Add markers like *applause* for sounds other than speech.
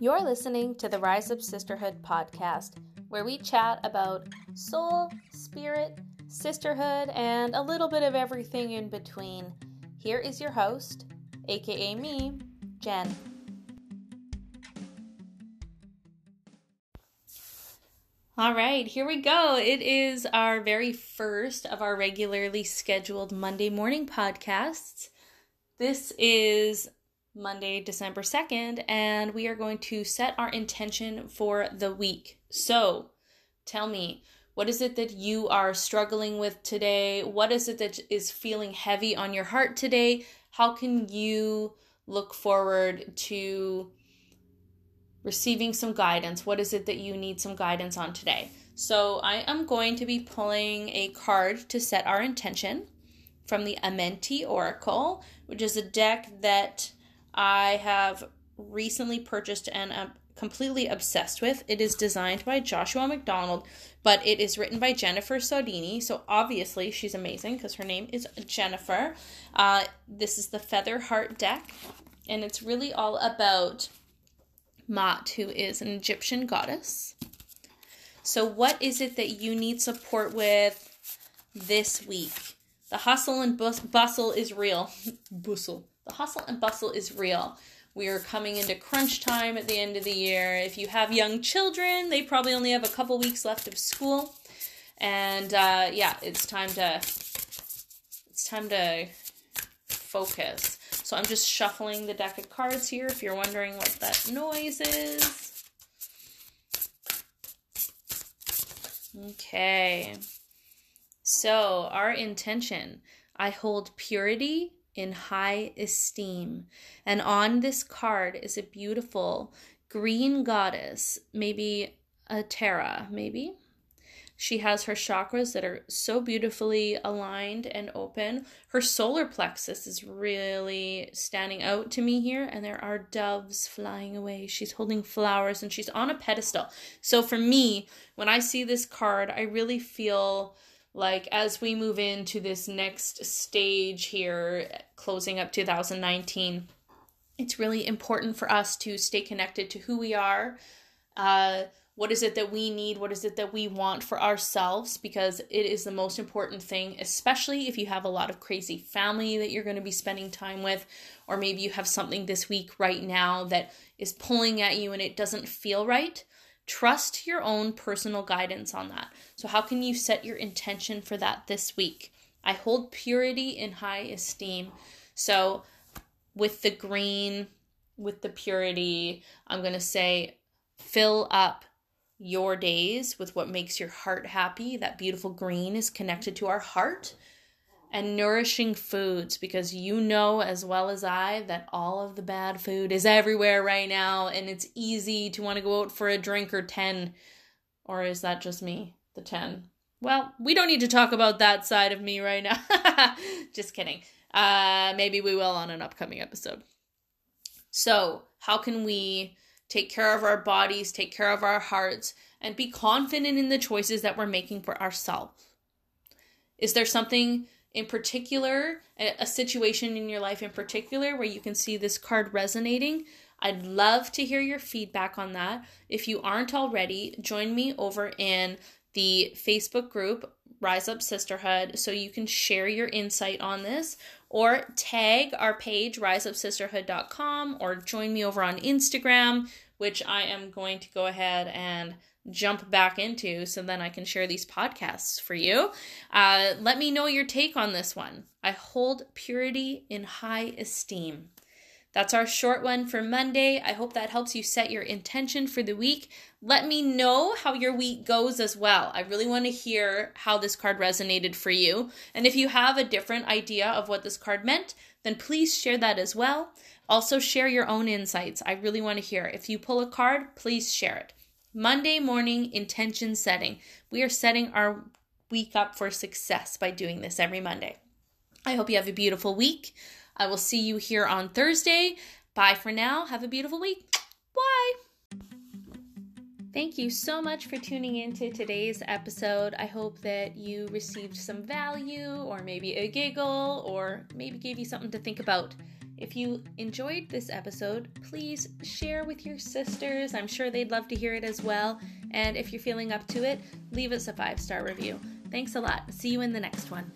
You're listening to the Rise Up Sisterhood podcast, where we chat about soul, spirit, sisterhood, and a little bit of everything in between. Here is your host, aka me, Jen. All right, here we go. It is our very first of our regularly scheduled Monday morning podcasts. This is Monday, December 2nd, and we are going to set our intention for the week. So, tell me, what is it that you are struggling with today? What is it that is feeling heavy on your heart today? How can you look forward to receiving some guidance? What is it that you need some guidance on today? So, I am going to be pulling a card to set our intention from the Amenti Oracle, which is a deck that I have recently purchased and am completely obsessed with. It is designed by Joshua McDonald, but it is written by Jennifer Sodini. So obviously she's amazing because her name is Jennifer. Uh, this is the Feather Heart deck, and it's really all about Maat, who is an Egyptian goddess. So, what is it that you need support with this week? The hustle and bus- bustle is real. *laughs* bustle the hustle and bustle is real. We are coming into crunch time at the end of the year. If you have young children, they probably only have a couple weeks left of school. And uh, yeah, it's time to it's time to focus. So I'm just shuffling the deck of cards here if you're wondering what that noise is. Okay. So, our intention I hold purity, in high esteem. And on this card is a beautiful green goddess, maybe a Tara, maybe. She has her chakras that are so beautifully aligned and open. Her solar plexus is really standing out to me here, and there are doves flying away. She's holding flowers and she's on a pedestal. So, for me, when I see this card, I really feel like as we move into this next stage here closing up 2019 it's really important for us to stay connected to who we are uh, what is it that we need what is it that we want for ourselves because it is the most important thing especially if you have a lot of crazy family that you're going to be spending time with or maybe you have something this week right now that is pulling at you and it doesn't feel right Trust your own personal guidance on that. So, how can you set your intention for that this week? I hold purity in high esteem. So, with the green, with the purity, I'm going to say fill up your days with what makes your heart happy. That beautiful green is connected to our heart and nourishing foods because you know as well as I that all of the bad food is everywhere right now and it's easy to want to go out for a drink or 10 or is that just me the 10 well we don't need to talk about that side of me right now. *laughs* Just kidding. Uh maybe we will on an upcoming episode. So how can we take care of our bodies take care of our hearts and be confident in the choices that we're making for ourselves? Is there something in particular, a situation in your life in particular where you can see this card resonating, I'd love to hear your feedback on that. If you aren't already, join me over in the Facebook group Rise Up Sisterhood so you can share your insight on this or tag our page riseupsisterhood.com or join me over on Instagram, which I am going to go ahead and jump back into so then I can share these podcasts for you. Uh, let me know your take on this one. I hold purity in high esteem. That's our short one for Monday. I hope that helps you set your intention for the week. Let me know how your week goes as well. I really want to hear how this card resonated for you. And if you have a different idea of what this card meant, then please share that as well. Also, share your own insights. I really want to hear. If you pull a card, please share it. Monday morning intention setting. We are setting our week up for success by doing this every Monday. I hope you have a beautiful week. I will see you here on Thursday. Bye for now. Have a beautiful week. Bye. Thank you so much for tuning in to today's episode. I hope that you received some value, or maybe a giggle, or maybe gave you something to think about. If you enjoyed this episode, please share with your sisters. I'm sure they'd love to hear it as well. And if you're feeling up to it, leave us a five star review. Thanks a lot. See you in the next one.